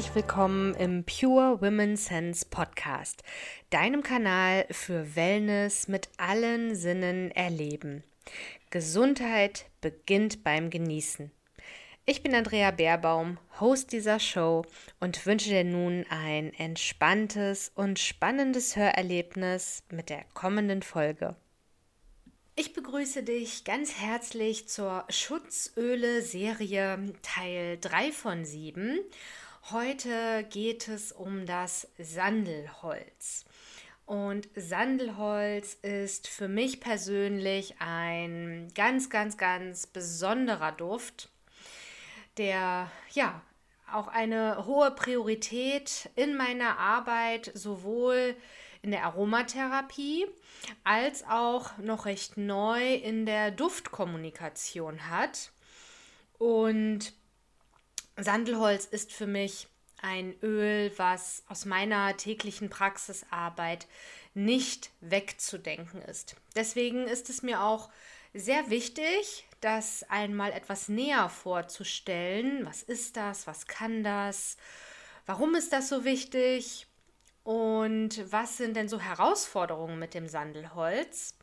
herzlich willkommen im Pure Women Sense Podcast, deinem Kanal für Wellness mit allen Sinnen erleben. Gesundheit beginnt beim Genießen. Ich bin Andrea Baerbaum, Host dieser Show und wünsche dir nun ein entspanntes und spannendes Hörerlebnis mit der kommenden Folge. Ich begrüße dich ganz herzlich zur Schutzöle-Serie Teil 3 von 7. Heute geht es um das Sandelholz. Und Sandelholz ist für mich persönlich ein ganz, ganz, ganz besonderer Duft, der ja auch eine hohe Priorität in meiner Arbeit sowohl in der Aromatherapie als auch noch recht neu in der Duftkommunikation hat. Und Sandelholz ist für mich ein Öl, was aus meiner täglichen Praxisarbeit nicht wegzudenken ist. Deswegen ist es mir auch sehr wichtig, das einmal etwas näher vorzustellen. Was ist das? Was kann das? Warum ist das so wichtig? Und was sind denn so Herausforderungen mit dem Sandelholz?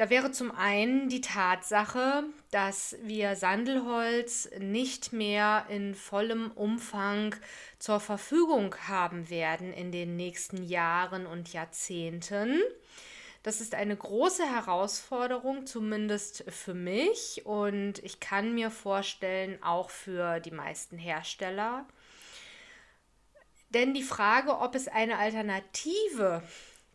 Da wäre zum einen die Tatsache, dass wir Sandelholz nicht mehr in vollem Umfang zur Verfügung haben werden in den nächsten Jahren und Jahrzehnten. Das ist eine große Herausforderung, zumindest für mich und ich kann mir vorstellen, auch für die meisten Hersteller. Denn die Frage, ob es eine Alternative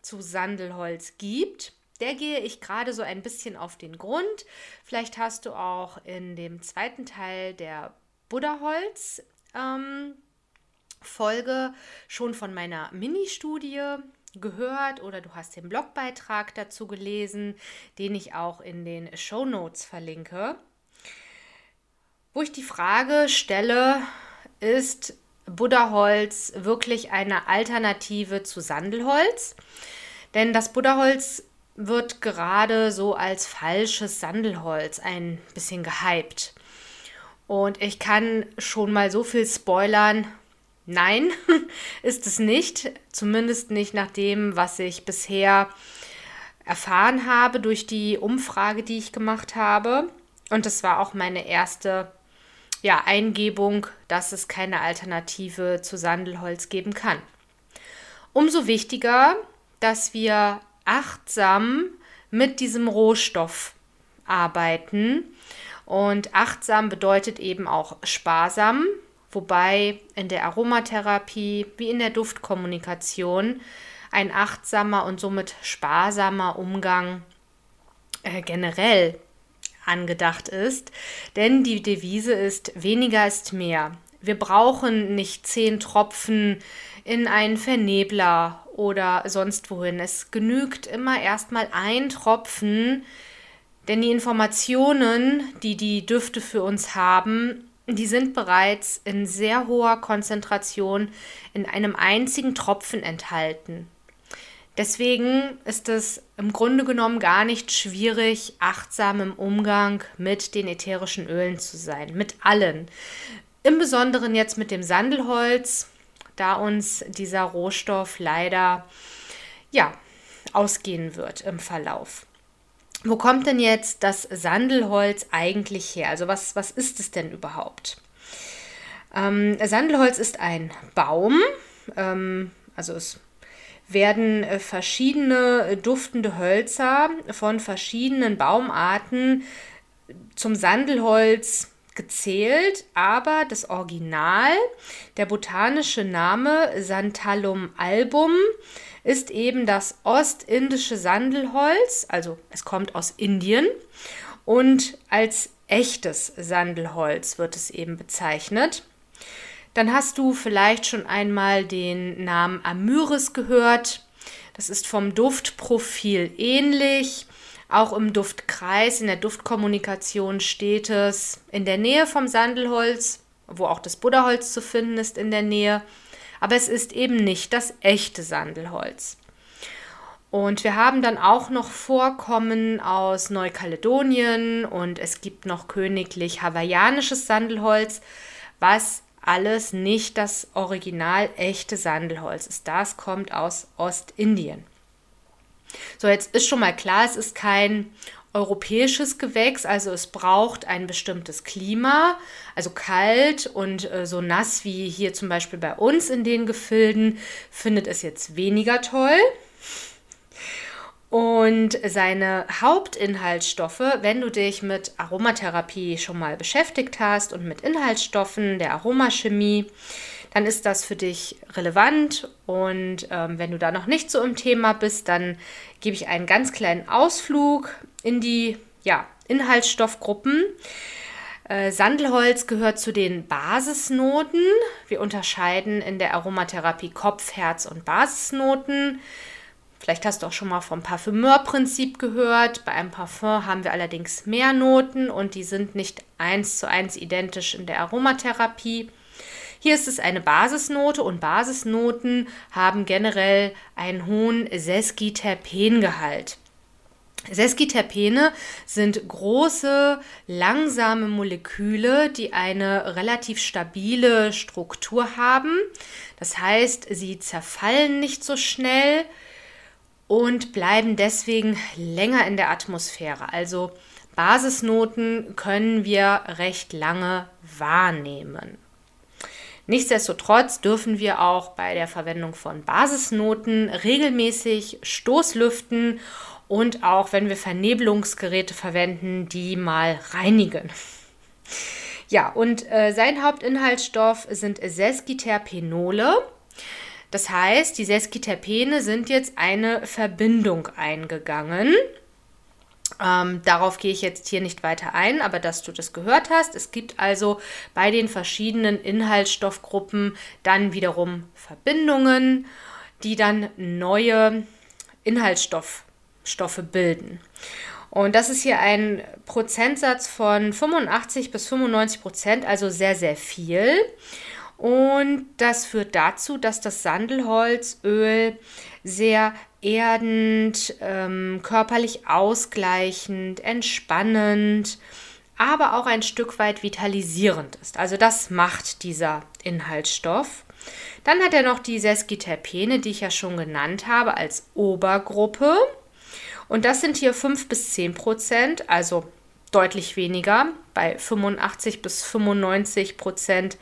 zu Sandelholz gibt, der gehe ich gerade so ein bisschen auf den Grund. Vielleicht hast du auch in dem zweiten Teil der Buddhaholz ähm, schon von meiner Mini-Studie gehört oder du hast den Blogbeitrag dazu gelesen, den ich auch in den Show Notes verlinke. Wo ich die Frage stelle, ist Buddhaholz wirklich eine Alternative zu Sandelholz? Denn das Buddhaholz wird gerade so als falsches Sandelholz ein bisschen gehypt. Und ich kann schon mal so viel spoilern. Nein, ist es nicht. Zumindest nicht nach dem, was ich bisher erfahren habe durch die Umfrage, die ich gemacht habe. Und das war auch meine erste ja, Eingebung, dass es keine Alternative zu Sandelholz geben kann. Umso wichtiger, dass wir achtsam mit diesem Rohstoff arbeiten. Und achtsam bedeutet eben auch sparsam, wobei in der Aromatherapie wie in der Duftkommunikation ein achtsamer und somit sparsamer Umgang äh, generell angedacht ist. Denn die Devise ist, weniger ist mehr. Wir brauchen nicht zehn Tropfen in einen Vernebler oder sonst wohin. Es genügt immer erstmal ein Tropfen, denn die Informationen, die die Düfte für uns haben, die sind bereits in sehr hoher Konzentration in einem einzigen Tropfen enthalten. Deswegen ist es im Grunde genommen gar nicht schwierig, achtsam im Umgang mit den ätherischen Ölen zu sein, mit allen. Im Besonderen jetzt mit dem Sandelholz, da uns dieser Rohstoff leider ja ausgehen wird im Verlauf. Wo kommt denn jetzt das Sandelholz eigentlich her? Also was, was ist es denn überhaupt? Ähm, Sandelholz ist ein Baum, ähm, also es werden äh, verschiedene duftende Hölzer von verschiedenen Baumarten zum Sandelholz gezählt, aber das Original, der botanische Name Santalum album, ist eben das ostindische Sandelholz, also es kommt aus Indien und als echtes Sandelholz wird es eben bezeichnet. Dann hast du vielleicht schon einmal den Namen Amyris gehört. Das ist vom Duftprofil ähnlich. Auch im Duftkreis, in der Duftkommunikation steht es in der Nähe vom Sandelholz, wo auch das Buddhaholz zu finden ist in der Nähe. Aber es ist eben nicht das echte Sandelholz. Und wir haben dann auch noch Vorkommen aus Neukaledonien und es gibt noch königlich hawaiianisches Sandelholz, was alles nicht das original echte Sandelholz ist. Das kommt aus Ostindien. So, jetzt ist schon mal klar, es ist kein europäisches Gewächs, also es braucht ein bestimmtes Klima, also kalt und äh, so nass wie hier zum Beispiel bei uns in den Gefilden, findet es jetzt weniger toll. Und seine Hauptinhaltsstoffe, wenn du dich mit Aromatherapie schon mal beschäftigt hast und mit Inhaltsstoffen der Aromachemie, dann ist das für dich relevant. Und ähm, wenn du da noch nicht so im Thema bist, dann gebe ich einen ganz kleinen Ausflug in die ja, Inhaltsstoffgruppen. Äh, Sandelholz gehört zu den Basisnoten. Wir unterscheiden in der Aromatherapie Kopf, Herz und Basisnoten. Vielleicht hast du auch schon mal vom Parfümeurprinzip gehört. Bei einem Parfum haben wir allerdings mehr Noten und die sind nicht eins zu eins identisch in der Aromatherapie. Hier ist es eine Basisnote und Basisnoten haben generell einen hohen Sesquiterpengehalt. Sesquiterpene sind große, langsame Moleküle, die eine relativ stabile Struktur haben. Das heißt, sie zerfallen nicht so schnell und bleiben deswegen länger in der Atmosphäre. Also Basisnoten können wir recht lange wahrnehmen. Nichtsdestotrotz dürfen wir auch bei der Verwendung von Basisnoten regelmäßig Stoßlüften und auch wenn wir Vernebelungsgeräte verwenden, die mal reinigen. Ja, und äh, sein Hauptinhaltsstoff sind Sesquiterpenole. Das heißt, die Sesquiterpene sind jetzt eine Verbindung eingegangen. Ähm, darauf gehe ich jetzt hier nicht weiter ein, aber dass du das gehört hast. Es gibt also bei den verschiedenen Inhaltsstoffgruppen dann wiederum Verbindungen, die dann neue Inhaltsstoffe bilden. Und das ist hier ein Prozentsatz von 85 bis 95 Prozent, also sehr, sehr viel. Und das führt dazu, dass das Sandelholzöl sehr erdend, ähm, körperlich ausgleichend, entspannend, aber auch ein Stück weit vitalisierend ist. Also das macht dieser Inhaltsstoff. Dann hat er noch die Sesquiterpene, die ich ja schon genannt habe, als Obergruppe. Und das sind hier 5 bis 10 Prozent, also deutlich weniger. Bei 85 bis 95 Prozent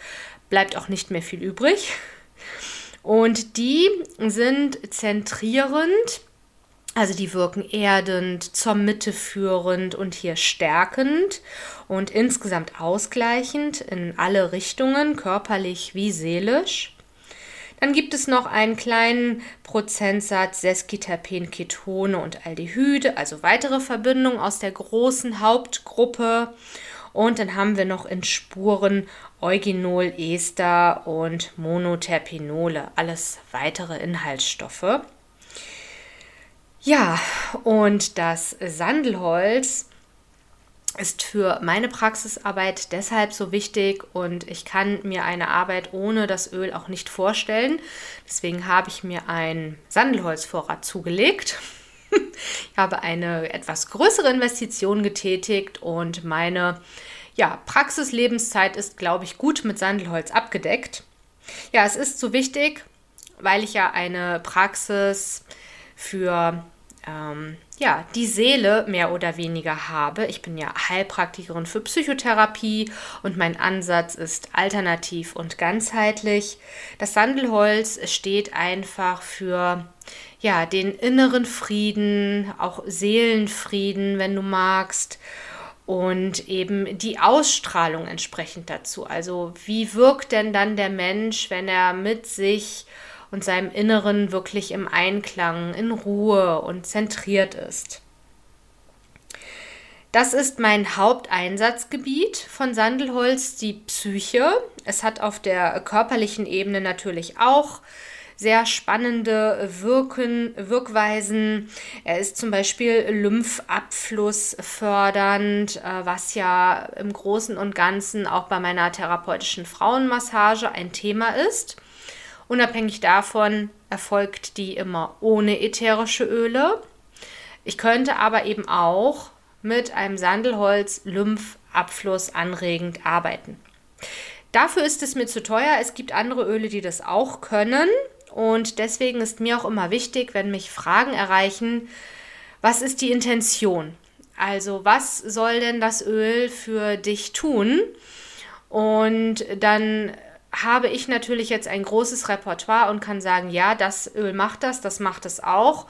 bleibt auch nicht mehr viel übrig. Und die sind zentrierend, also die wirken erdend, zur Mitte führend und hier stärkend und insgesamt ausgleichend in alle Richtungen, körperlich wie seelisch. Dann gibt es noch einen kleinen Prozentsatz Sesquiterpen, Ketone und Aldehyde, also weitere Verbindungen aus der großen Hauptgruppe. Und dann haben wir noch in Spuren Eugenol, Ester und Monoterpinole, alles weitere Inhaltsstoffe. Ja, und das Sandelholz ist für meine Praxisarbeit deshalb so wichtig und ich kann mir eine Arbeit ohne das Öl auch nicht vorstellen. Deswegen habe ich mir einen Sandelholzvorrat zugelegt. Ich habe eine etwas größere Investition getätigt und meine ja, Praxislebenszeit ist, glaube ich, gut mit Sandelholz abgedeckt. Ja, es ist so wichtig, weil ich ja eine Praxis für ähm, ja, die Seele mehr oder weniger habe. Ich bin ja Heilpraktikerin für Psychotherapie und mein Ansatz ist alternativ und ganzheitlich. Das Sandelholz steht einfach für ja, den inneren Frieden, auch Seelenfrieden, wenn du magst und eben die Ausstrahlung entsprechend dazu. Also wie wirkt denn dann der Mensch, wenn er mit sich und seinem Inneren wirklich im Einklang, in Ruhe und zentriert ist? Das ist mein Haupteinsatzgebiet von Sandelholz, die Psyche. Es hat auf der körperlichen Ebene natürlich auch sehr spannende Wirken, Wirkweisen. Er ist zum Beispiel Lymphabfluss fördernd, äh, was ja im Großen und Ganzen auch bei meiner therapeutischen Frauenmassage ein Thema ist. Unabhängig davon erfolgt die immer ohne ätherische Öle. Ich könnte aber eben auch mit einem Sandelholz Lymphabfluss anregend arbeiten. Dafür ist es mir zu teuer. Es gibt andere Öle, die das auch können. Und deswegen ist mir auch immer wichtig, wenn mich Fragen erreichen, was ist die Intention? Also was soll denn das Öl für dich tun? Und dann habe ich natürlich jetzt ein großes Repertoire und kann sagen, ja, das Öl macht das, das macht es auch.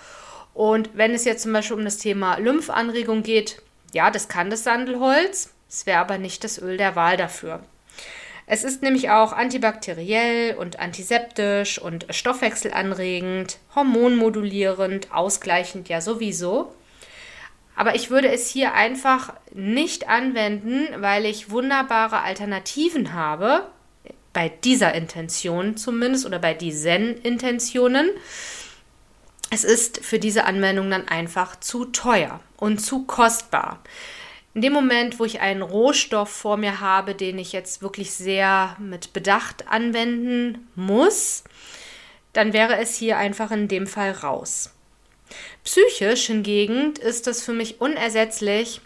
Und wenn es jetzt zum Beispiel um das Thema Lymphanregung geht, ja, das kann das Sandelholz. Es wäre aber nicht das Öl der Wahl dafür. Es ist nämlich auch antibakteriell und antiseptisch und stoffwechselanregend, hormonmodulierend, ausgleichend ja sowieso. Aber ich würde es hier einfach nicht anwenden, weil ich wunderbare Alternativen habe, bei dieser Intention zumindest oder bei diesen Intentionen. Es ist für diese Anwendung dann einfach zu teuer und zu kostbar. In dem Moment, wo ich einen Rohstoff vor mir habe, den ich jetzt wirklich sehr mit Bedacht anwenden muss, dann wäre es hier einfach in dem Fall raus. Psychisch hingegen ist das für mich unersetzlich,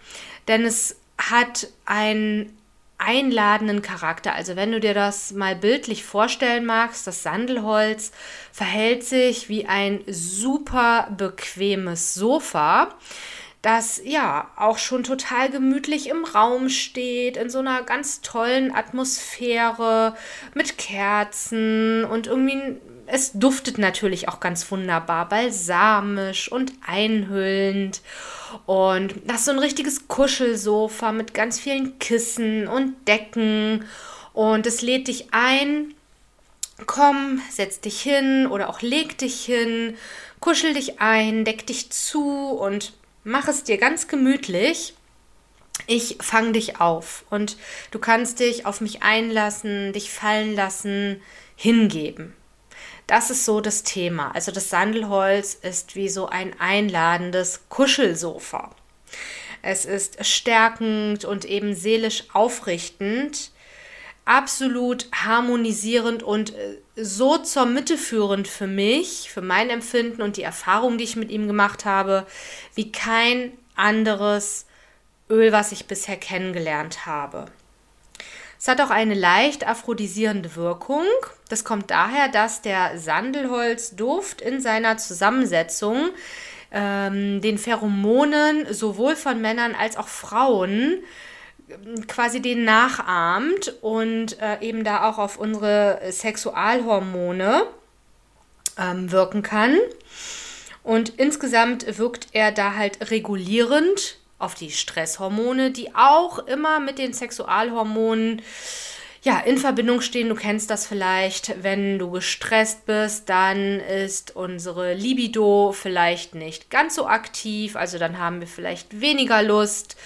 denn es hat einen einladenden Charakter. Also wenn du dir das mal bildlich vorstellen magst, das Sandelholz verhält sich wie ein super bequemes Sofa das ja auch schon total gemütlich im Raum steht, in so einer ganz tollen Atmosphäre mit Kerzen und irgendwie es duftet natürlich auch ganz wunderbar, balsamisch und einhüllend. Und das ist so ein richtiges Kuschelsofa mit ganz vielen Kissen und Decken. Und es lädt dich ein. Komm, setz dich hin oder auch leg dich hin, kuschel dich ein, deck dich zu und mach es dir ganz gemütlich. Ich fange dich auf und du kannst dich auf mich einlassen, dich fallen lassen, hingeben. Das ist so das Thema. Also das Sandelholz ist wie so ein einladendes Kuschelsofa. Es ist stärkend und eben seelisch aufrichtend, absolut harmonisierend und äh, so zur Mitte führend für mich, für mein Empfinden und die Erfahrung, die ich mit ihm gemacht habe, wie kein anderes Öl, was ich bisher kennengelernt habe. Es hat auch eine leicht aphrodisierende Wirkung. Das kommt daher, dass der Sandelholzduft in seiner Zusammensetzung ähm, den Pheromonen sowohl von Männern als auch Frauen quasi den nachahmt und äh, eben da auch auf unsere Sexualhormone ähm, wirken kann. Und insgesamt wirkt er da halt regulierend auf die Stresshormone, die auch immer mit den Sexualhormonen ja, in Verbindung stehen. Du kennst das vielleicht, wenn du gestresst bist, dann ist unsere Libido vielleicht nicht ganz so aktiv, also dann haben wir vielleicht weniger Lust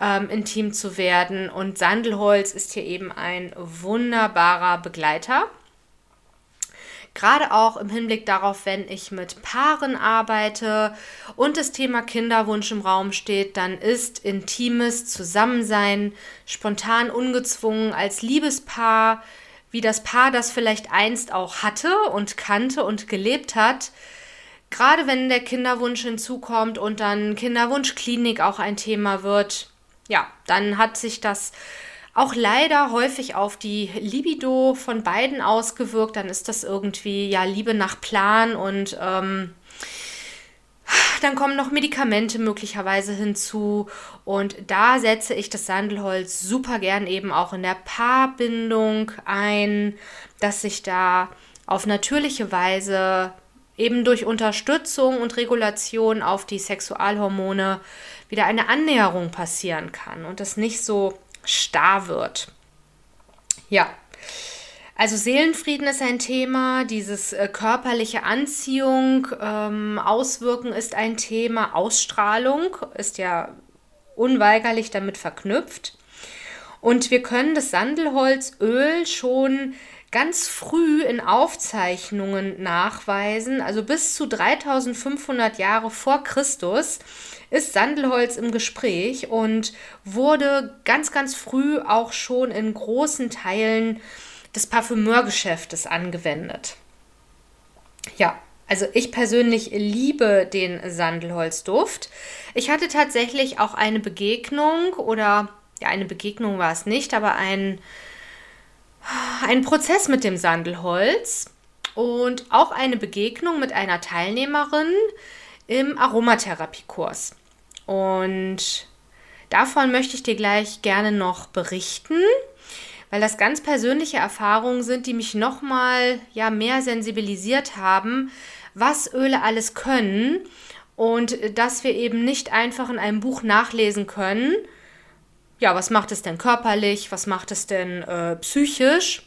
ähm, intim zu werden. Und Sandelholz ist hier eben ein wunderbarer Begleiter. Gerade auch im Hinblick darauf, wenn ich mit Paaren arbeite und das Thema Kinderwunsch im Raum steht, dann ist intimes Zusammensein spontan ungezwungen als Liebespaar, wie das Paar das vielleicht einst auch hatte und kannte und gelebt hat, gerade wenn der Kinderwunsch hinzukommt und dann Kinderwunschklinik auch ein Thema wird, ja, dann hat sich das auch leider häufig auf die Libido von beiden ausgewirkt. Dann ist das irgendwie ja Liebe nach Plan und ähm, dann kommen noch Medikamente möglicherweise hinzu. Und da setze ich das Sandelholz super gern eben auch in der Paarbindung ein, dass sich da auf natürliche Weise eben durch Unterstützung und Regulation auf die Sexualhormone wieder eine Annäherung passieren kann und es nicht so starr wird. Ja, also Seelenfrieden ist ein Thema, dieses äh, körperliche Anziehung, ähm, Auswirken ist ein Thema, Ausstrahlung ist ja unweigerlich damit verknüpft. Und wir können das Sandelholzöl schon ganz früh in Aufzeichnungen nachweisen, also bis zu 3500 Jahre vor Christus ist Sandelholz im Gespräch und wurde ganz, ganz früh auch schon in großen Teilen des Parfümeurgeschäftes angewendet. Ja, also ich persönlich liebe den Sandelholzduft. Ich hatte tatsächlich auch eine Begegnung oder ja, eine Begegnung war es nicht, aber ein ein Prozess mit dem Sandelholz und auch eine Begegnung mit einer Teilnehmerin im Aromatherapiekurs. Und davon möchte ich dir gleich gerne noch berichten, weil das ganz persönliche Erfahrungen sind, die mich nochmal ja mehr sensibilisiert haben, was Öle alles können und dass wir eben nicht einfach in einem Buch nachlesen können, ja, was macht es denn körperlich, was macht es denn äh, psychisch.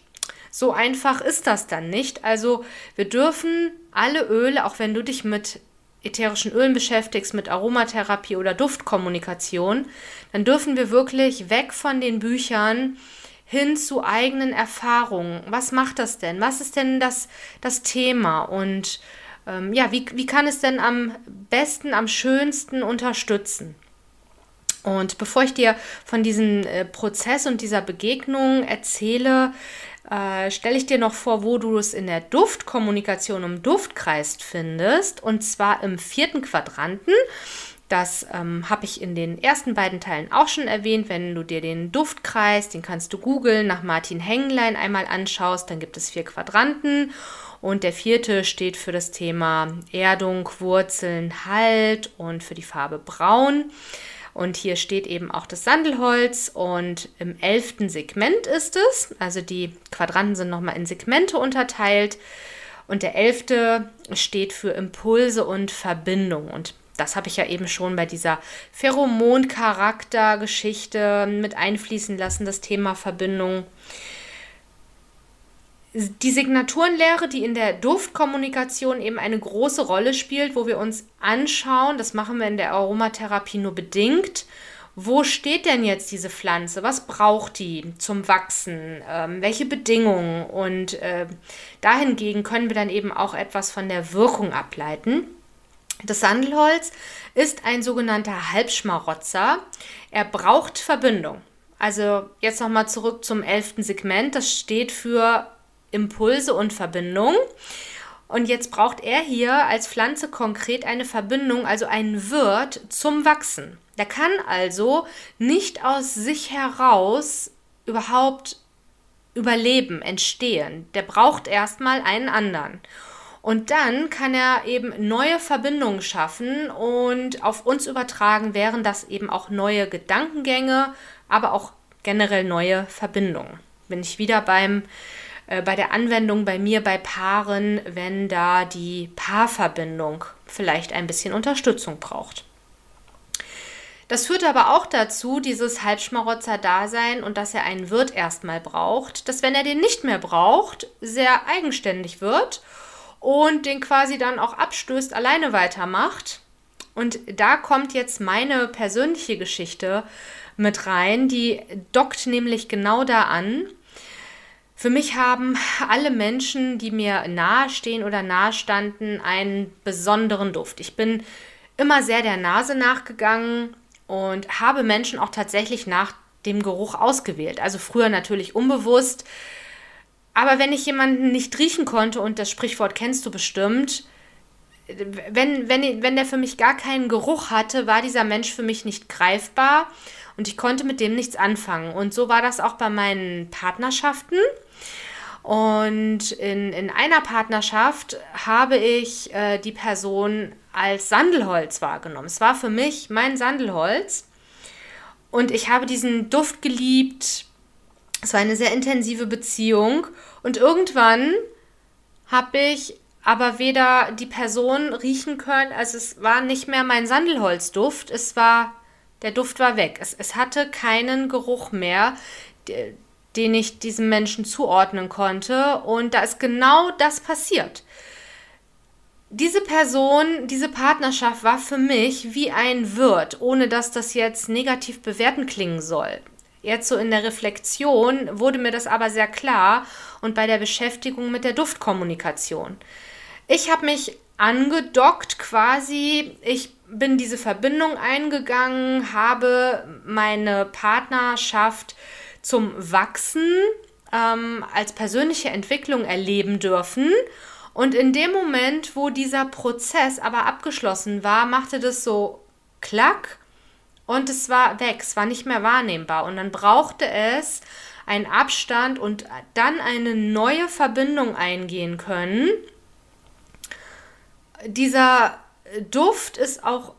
So einfach ist das dann nicht. Also wir dürfen alle Öle, auch wenn du dich mit ätherischen Ölen beschäftigst, mit Aromatherapie oder Duftkommunikation, dann dürfen wir wirklich weg von den Büchern hin zu eigenen Erfahrungen. Was macht das denn? Was ist denn das, das Thema? Und ähm, ja, wie, wie kann es denn am besten, am schönsten unterstützen? Und bevor ich dir von diesem äh, Prozess und dieser Begegnung erzähle, äh, stelle ich dir noch vor, wo du es in der Duftkommunikation im Duftkreis findest. Und zwar im vierten Quadranten. Das ähm, habe ich in den ersten beiden Teilen auch schon erwähnt. Wenn du dir den Duftkreis, den kannst du googeln, nach Martin Henglein einmal anschaust, dann gibt es vier Quadranten. Und der vierte steht für das Thema Erdung, Wurzeln, Halt und für die Farbe Braun. Und hier steht eben auch das Sandelholz und im elften Segment ist es. Also die Quadranten sind nochmal in Segmente unterteilt. Und der elfte steht für Impulse und Verbindung. Und das habe ich ja eben schon bei dieser Pheromon-Charakter-Geschichte mit einfließen lassen, das Thema Verbindung. Die Signaturenlehre, die in der Duftkommunikation eben eine große Rolle spielt, wo wir uns anschauen, das machen wir in der Aromatherapie nur bedingt, wo steht denn jetzt diese Pflanze? Was braucht die zum Wachsen? Ähm, welche Bedingungen? Und äh, dahingegen können wir dann eben auch etwas von der Wirkung ableiten. Das Sandelholz ist ein sogenannter Halbschmarotzer. Er braucht Verbindung. Also jetzt nochmal zurück zum elften Segment. Das steht für Impulse und Verbindung. Und jetzt braucht er hier als Pflanze konkret eine Verbindung, also einen Wirt zum Wachsen. Der kann also nicht aus sich heraus überhaupt überleben, entstehen. Der braucht erstmal einen anderen. Und dann kann er eben neue Verbindungen schaffen und auf uns übertragen, wären das eben auch neue Gedankengänge, aber auch generell neue Verbindungen. Bin ich wieder beim äh, bei der Anwendung bei mir bei Paaren, wenn da die Paarverbindung vielleicht ein bisschen Unterstützung braucht. Das führt aber auch dazu, dieses Halbschmarotzer-Dasein und dass er einen Wirt erstmal braucht, dass wenn er den nicht mehr braucht, sehr eigenständig wird und den quasi dann auch abstößt, alleine weitermacht. Und da kommt jetzt meine persönliche Geschichte mit rein, die dockt nämlich genau da an. Für mich haben alle Menschen, die mir nahestehen oder nahestanden, einen besonderen Duft. Ich bin immer sehr der Nase nachgegangen und habe Menschen auch tatsächlich nach dem Geruch ausgewählt. Also früher natürlich unbewusst, aber wenn ich jemanden nicht riechen konnte, und das Sprichwort kennst du bestimmt, wenn, wenn, wenn der für mich gar keinen Geruch hatte, war dieser Mensch für mich nicht greifbar und ich konnte mit dem nichts anfangen. Und so war das auch bei meinen Partnerschaften. Und in, in einer Partnerschaft habe ich äh, die Person als Sandelholz wahrgenommen. Es war für mich mein Sandelholz. Und ich habe diesen Duft geliebt, es war eine sehr intensive Beziehung und irgendwann habe ich aber weder die Person riechen können, also es war nicht mehr mein Sandelholzduft, es war, der Duft war weg. Es, es hatte keinen Geruch mehr, den ich diesem Menschen zuordnen konnte und da ist genau das passiert. Diese Person, diese Partnerschaft war für mich wie ein Wirt, ohne dass das jetzt negativ bewerten klingen soll. Jetzt so in der Reflexion wurde mir das aber sehr klar und bei der Beschäftigung mit der Duftkommunikation. Ich habe mich angedockt quasi, ich bin diese Verbindung eingegangen, habe meine Partnerschaft zum Wachsen ähm, als persönliche Entwicklung erleben dürfen. Und in dem Moment, wo dieser Prozess aber abgeschlossen war, machte das so klack und es war weg, es war nicht mehr wahrnehmbar. Und dann brauchte es einen Abstand und dann eine neue Verbindung eingehen können. Dieser Duft ist auch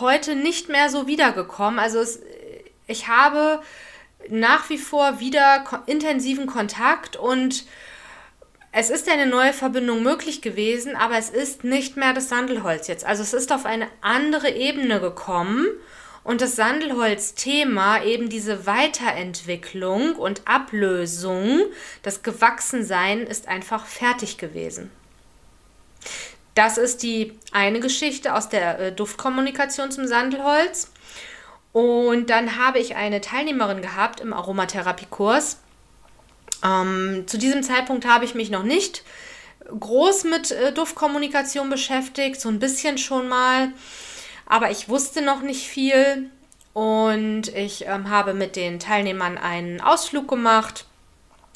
heute nicht mehr so wiedergekommen. Also es, ich habe nach wie vor wieder intensiven Kontakt und es ist eine neue Verbindung möglich gewesen, aber es ist nicht mehr das Sandelholz jetzt. Also es ist auf eine andere Ebene gekommen und das Sandelholz-Thema, eben diese Weiterentwicklung und Ablösung, das Gewachsensein, ist einfach fertig gewesen. Das ist die eine Geschichte aus der äh, Duftkommunikation zum Sandelholz. Und dann habe ich eine Teilnehmerin gehabt im Aromatherapiekurs. Ähm, zu diesem Zeitpunkt habe ich mich noch nicht groß mit äh, Duftkommunikation beschäftigt, so ein bisschen schon mal. Aber ich wusste noch nicht viel und ich ähm, habe mit den Teilnehmern einen Ausflug gemacht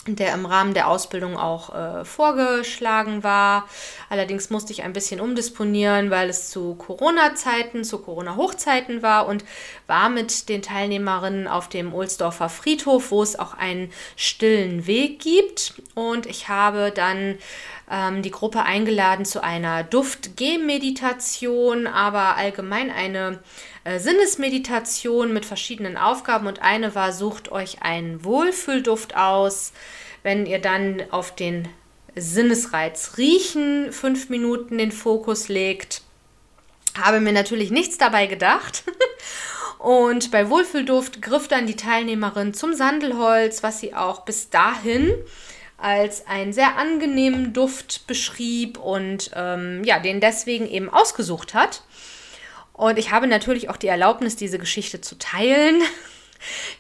der im Rahmen der Ausbildung auch äh, vorgeschlagen war. Allerdings musste ich ein bisschen umdisponieren, weil es zu Corona-Zeiten, zu Corona-Hochzeiten war und war mit den Teilnehmerinnen auf dem Ohlsdorfer Friedhof, wo es auch einen stillen Weg gibt. Und ich habe dann ähm, die Gruppe eingeladen zu einer Duft-G-Meditation, aber allgemein eine äh, Sinnesmeditation mit verschiedenen Aufgaben und eine war, sucht euch einen Wohlfühlduft aus. Wenn ihr dann auf den Sinnesreiz riechen fünf Minuten den Fokus legt, habe mir natürlich nichts dabei gedacht. Und bei Wohlfühlduft griff dann die Teilnehmerin zum Sandelholz, was sie auch bis dahin als einen sehr angenehmen Duft beschrieb und ähm, ja, den deswegen eben ausgesucht hat. Und ich habe natürlich auch die Erlaubnis, diese Geschichte zu teilen.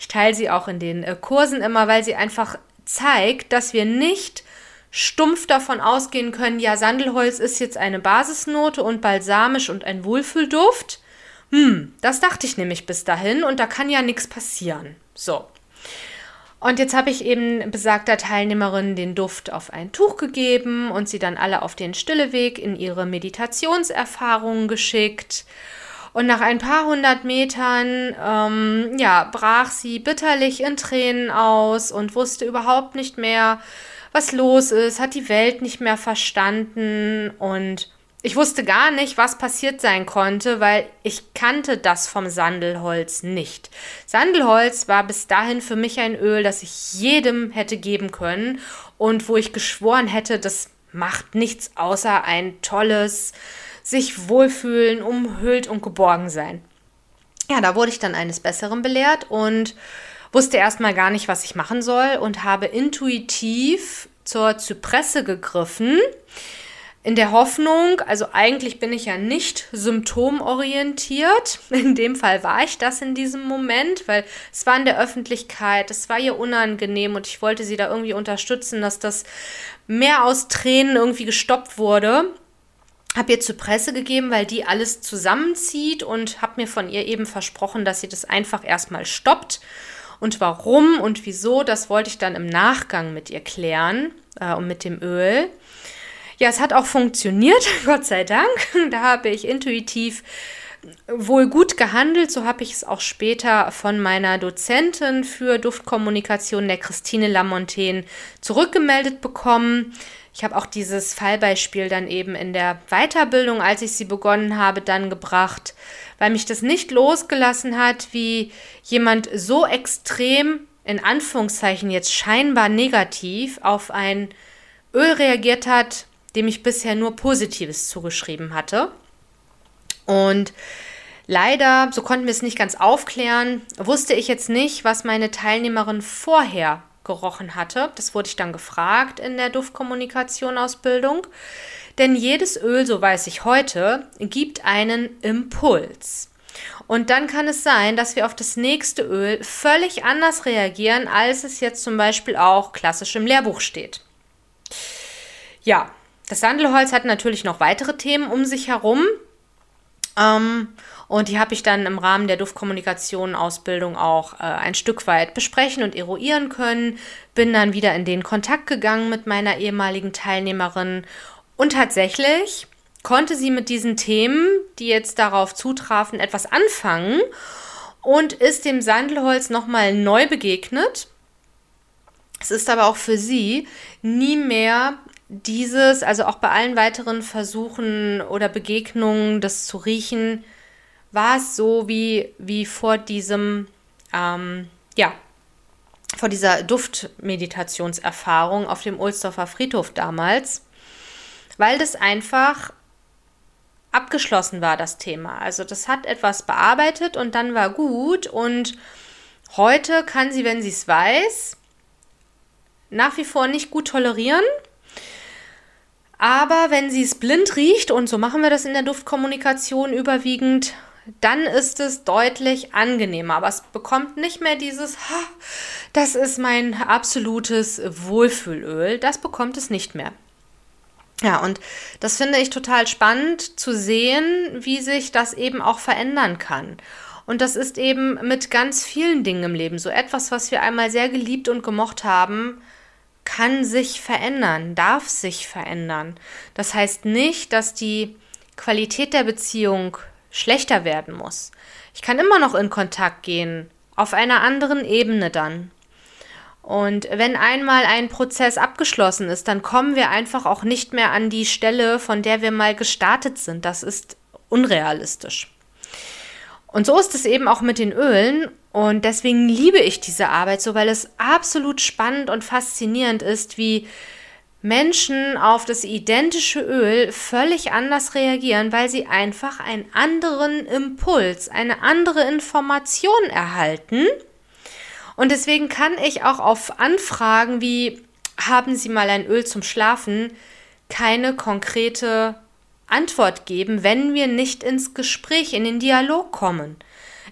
Ich teile sie auch in den äh, Kursen immer, weil sie einfach zeigt, dass wir nicht stumpf davon ausgehen können, ja, Sandelholz ist jetzt eine Basisnote und balsamisch und ein Wohlfühlduft. Hm, das dachte ich nämlich bis dahin und da kann ja nichts passieren. So. Und jetzt habe ich eben besagter Teilnehmerin den Duft auf ein Tuch gegeben und sie dann alle auf den Stilleweg in ihre Meditationserfahrungen geschickt. Und nach ein paar hundert Metern, ähm, ja, brach sie bitterlich in Tränen aus und wusste überhaupt nicht mehr, was los ist, hat die Welt nicht mehr verstanden und ich wusste gar nicht, was passiert sein konnte, weil ich kannte das vom Sandelholz nicht. Sandelholz war bis dahin für mich ein Öl, das ich jedem hätte geben können und wo ich geschworen hätte, das macht nichts außer ein tolles, sich wohlfühlen, umhüllt und geborgen sein. Ja, da wurde ich dann eines Besseren belehrt und wusste erstmal gar nicht, was ich machen soll und habe intuitiv zur Zypresse gegriffen. In der Hoffnung, also eigentlich bin ich ja nicht symptomorientiert. In dem Fall war ich das in diesem Moment, weil es war in der Öffentlichkeit, es war ihr unangenehm und ich wollte sie da irgendwie unterstützen, dass das mehr aus Tränen irgendwie gestoppt wurde habe ihr zur Presse gegeben, weil die alles zusammenzieht und habe mir von ihr eben versprochen, dass sie das einfach erstmal stoppt. Und warum und wieso, das wollte ich dann im Nachgang mit ihr klären äh, und mit dem Öl. Ja, es hat auch funktioniert, Gott sei Dank. Da habe ich intuitiv wohl gut gehandelt. So habe ich es auch später von meiner Dozentin für Duftkommunikation, der Christine Lamontaine, zurückgemeldet bekommen. Ich habe auch dieses Fallbeispiel dann eben in der Weiterbildung, als ich sie begonnen habe, dann gebracht, weil mich das nicht losgelassen hat, wie jemand so extrem, in Anführungszeichen jetzt scheinbar negativ, auf ein Öl reagiert hat, dem ich bisher nur Positives zugeschrieben hatte. Und leider, so konnten wir es nicht ganz aufklären, wusste ich jetzt nicht, was meine Teilnehmerin vorher gerochen hatte. Das wurde ich dann gefragt in der Duftkommunikation-Ausbildung. Denn jedes Öl, so weiß ich heute, gibt einen Impuls. Und dann kann es sein, dass wir auf das nächste Öl völlig anders reagieren, als es jetzt zum Beispiel auch klassisch im Lehrbuch steht. Ja, das Sandelholz hat natürlich noch weitere Themen um sich herum. Ähm, und die habe ich dann im Rahmen der Duftkommunikation-Ausbildung auch äh, ein Stück weit besprechen und eruieren können. Bin dann wieder in den Kontakt gegangen mit meiner ehemaligen Teilnehmerin. Und tatsächlich konnte sie mit diesen Themen, die jetzt darauf zutrafen, etwas anfangen und ist dem Sandelholz nochmal neu begegnet Es ist aber auch für sie nie mehr dieses, also auch bei allen weiteren Versuchen oder Begegnungen, das zu riechen, war es so wie, wie vor diesem, ähm, ja, vor dieser Duftmeditationserfahrung auf dem Ohlsdorfer Friedhof damals, weil das einfach abgeschlossen war, das Thema. Also das hat etwas bearbeitet und dann war gut und heute kann sie, wenn sie es weiß, nach wie vor nicht gut tolerieren. Aber wenn sie es blind riecht, und so machen wir das in der Duftkommunikation überwiegend, dann ist es deutlich angenehmer. Aber es bekommt nicht mehr dieses, das ist mein absolutes Wohlfühlöl. Das bekommt es nicht mehr. Ja, und das finde ich total spannend zu sehen, wie sich das eben auch verändern kann. Und das ist eben mit ganz vielen Dingen im Leben so etwas, was wir einmal sehr geliebt und gemocht haben, kann sich verändern, darf sich verändern. Das heißt nicht, dass die Qualität der Beziehung schlechter werden muss. Ich kann immer noch in Kontakt gehen, auf einer anderen Ebene dann. Und wenn einmal ein Prozess abgeschlossen ist, dann kommen wir einfach auch nicht mehr an die Stelle, von der wir mal gestartet sind. Das ist unrealistisch. Und so ist es eben auch mit den Ölen. Und deswegen liebe ich diese Arbeit so, weil es absolut spannend und faszinierend ist, wie Menschen auf das identische Öl völlig anders reagieren, weil sie einfach einen anderen Impuls, eine andere Information erhalten und deswegen kann ich auch auf Anfragen wie haben Sie mal ein Öl zum Schlafen keine konkrete Antwort geben, wenn wir nicht ins Gespräch, in den Dialog kommen.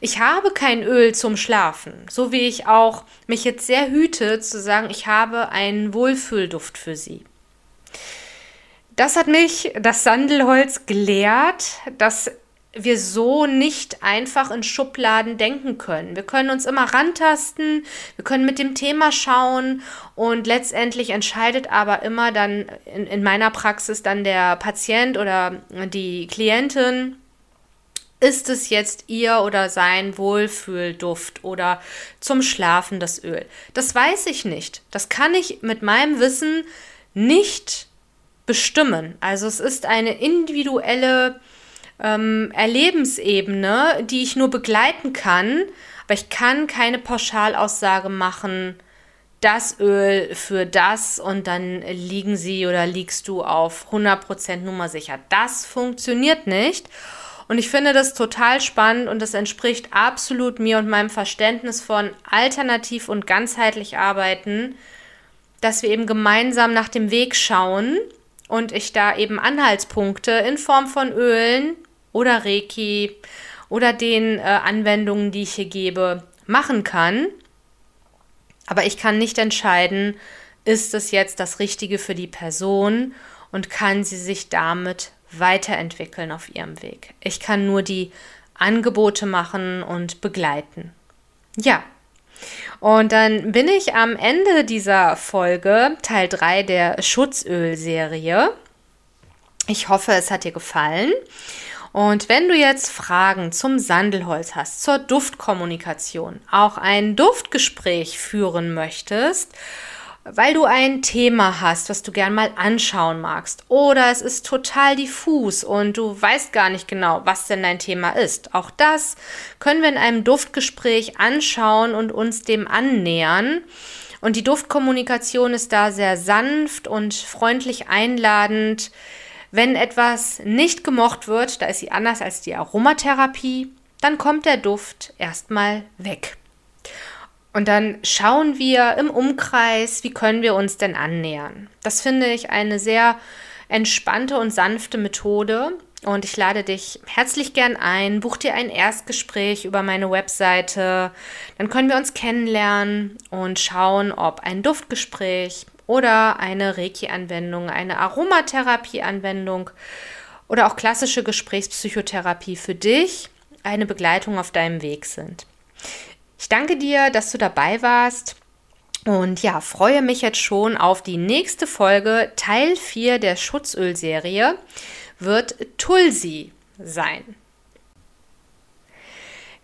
Ich habe kein Öl zum Schlafen, so wie ich auch mich jetzt sehr hüte zu sagen, ich habe einen Wohlfühlduft für Sie. Das hat mich das Sandelholz gelehrt, dass wir so nicht einfach in Schubladen denken können. Wir können uns immer rantasten, wir können mit dem Thema schauen und letztendlich entscheidet aber immer dann in, in meiner Praxis dann der Patient oder die Klientin, ist es jetzt ihr oder sein Wohlfühlduft oder zum Schlafen das Öl? Das weiß ich nicht. Das kann ich mit meinem Wissen nicht bestimmen. Also es ist eine individuelle ähm, Erlebensebene, die ich nur begleiten kann, aber ich kann keine Pauschalaussage machen, das Öl für das und dann liegen sie oder liegst du auf 100% Nummer sicher. Das funktioniert nicht. Und ich finde das total spannend und das entspricht absolut mir und meinem Verständnis von alternativ und ganzheitlich arbeiten, dass wir eben gemeinsam nach dem Weg schauen und ich da eben Anhaltspunkte in Form von Ölen oder Reiki oder den äh, Anwendungen, die ich hier gebe, machen kann. Aber ich kann nicht entscheiden, ist es jetzt das Richtige für die Person und kann sie sich damit weiterentwickeln auf ihrem Weg. Ich kann nur die Angebote machen und begleiten. Ja. Und dann bin ich am Ende dieser Folge, Teil 3 der Schutzölserie. Ich hoffe, es hat dir gefallen. Und wenn du jetzt Fragen zum Sandelholz hast, zur Duftkommunikation, auch ein Duftgespräch führen möchtest, weil du ein Thema hast, was du gern mal anschauen magst, oder es ist total diffus und du weißt gar nicht genau, was denn dein Thema ist. Auch das können wir in einem Duftgespräch anschauen und uns dem annähern. Und die Duftkommunikation ist da sehr sanft und freundlich einladend. Wenn etwas nicht gemocht wird, da ist sie anders als die Aromatherapie, dann kommt der Duft erstmal weg. Und dann schauen wir im Umkreis, wie können wir uns denn annähern. Das finde ich eine sehr entspannte und sanfte Methode. Und ich lade dich herzlich gern ein. Buch dir ein Erstgespräch über meine Webseite. Dann können wir uns kennenlernen und schauen, ob ein Duftgespräch oder eine Reiki-Anwendung, eine Aromatherapie-Anwendung oder auch klassische Gesprächspsychotherapie für dich eine Begleitung auf deinem Weg sind. Ich danke dir, dass du dabei warst. Und ja, freue mich jetzt schon auf die nächste Folge. Teil 4 der Schutzölserie wird Tulsi sein.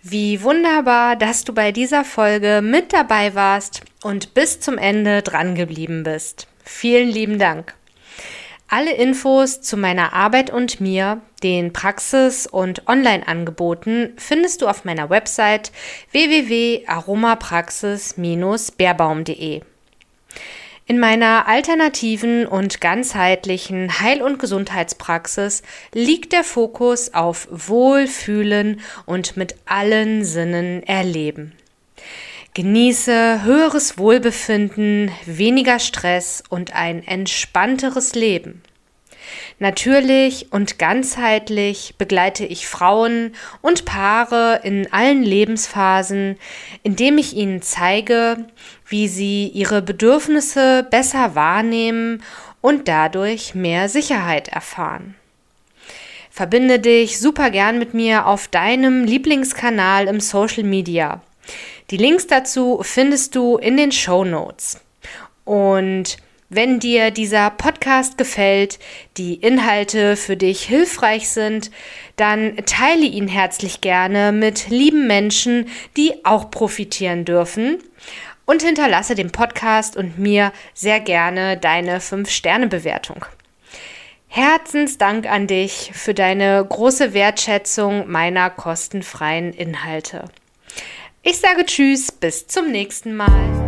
Wie wunderbar, dass du bei dieser Folge mit dabei warst und bis zum Ende dran geblieben bist. Vielen lieben Dank. Alle Infos zu meiner Arbeit und mir, den Praxis- und Online-Angeboten findest du auf meiner Website www.aromapraxis-beerbaum.de. In meiner alternativen und ganzheitlichen Heil- und Gesundheitspraxis liegt der Fokus auf Wohlfühlen und mit allen Sinnen erleben. Genieße höheres Wohlbefinden, weniger Stress und ein entspannteres Leben. Natürlich und ganzheitlich begleite ich Frauen und Paare in allen Lebensphasen, indem ich ihnen zeige, wie sie ihre Bedürfnisse besser wahrnehmen und dadurch mehr Sicherheit erfahren. Verbinde dich super gern mit mir auf deinem Lieblingskanal im Social Media. Die Links dazu findest du in den Show Notes. Und wenn dir dieser Podcast gefällt, die Inhalte für dich hilfreich sind, dann teile ihn herzlich gerne mit lieben Menschen, die auch profitieren dürfen und hinterlasse dem Podcast und mir sehr gerne deine 5-Sterne-Bewertung. Herzensdank an dich für deine große Wertschätzung meiner kostenfreien Inhalte. Ich sage Tschüss, bis zum nächsten Mal.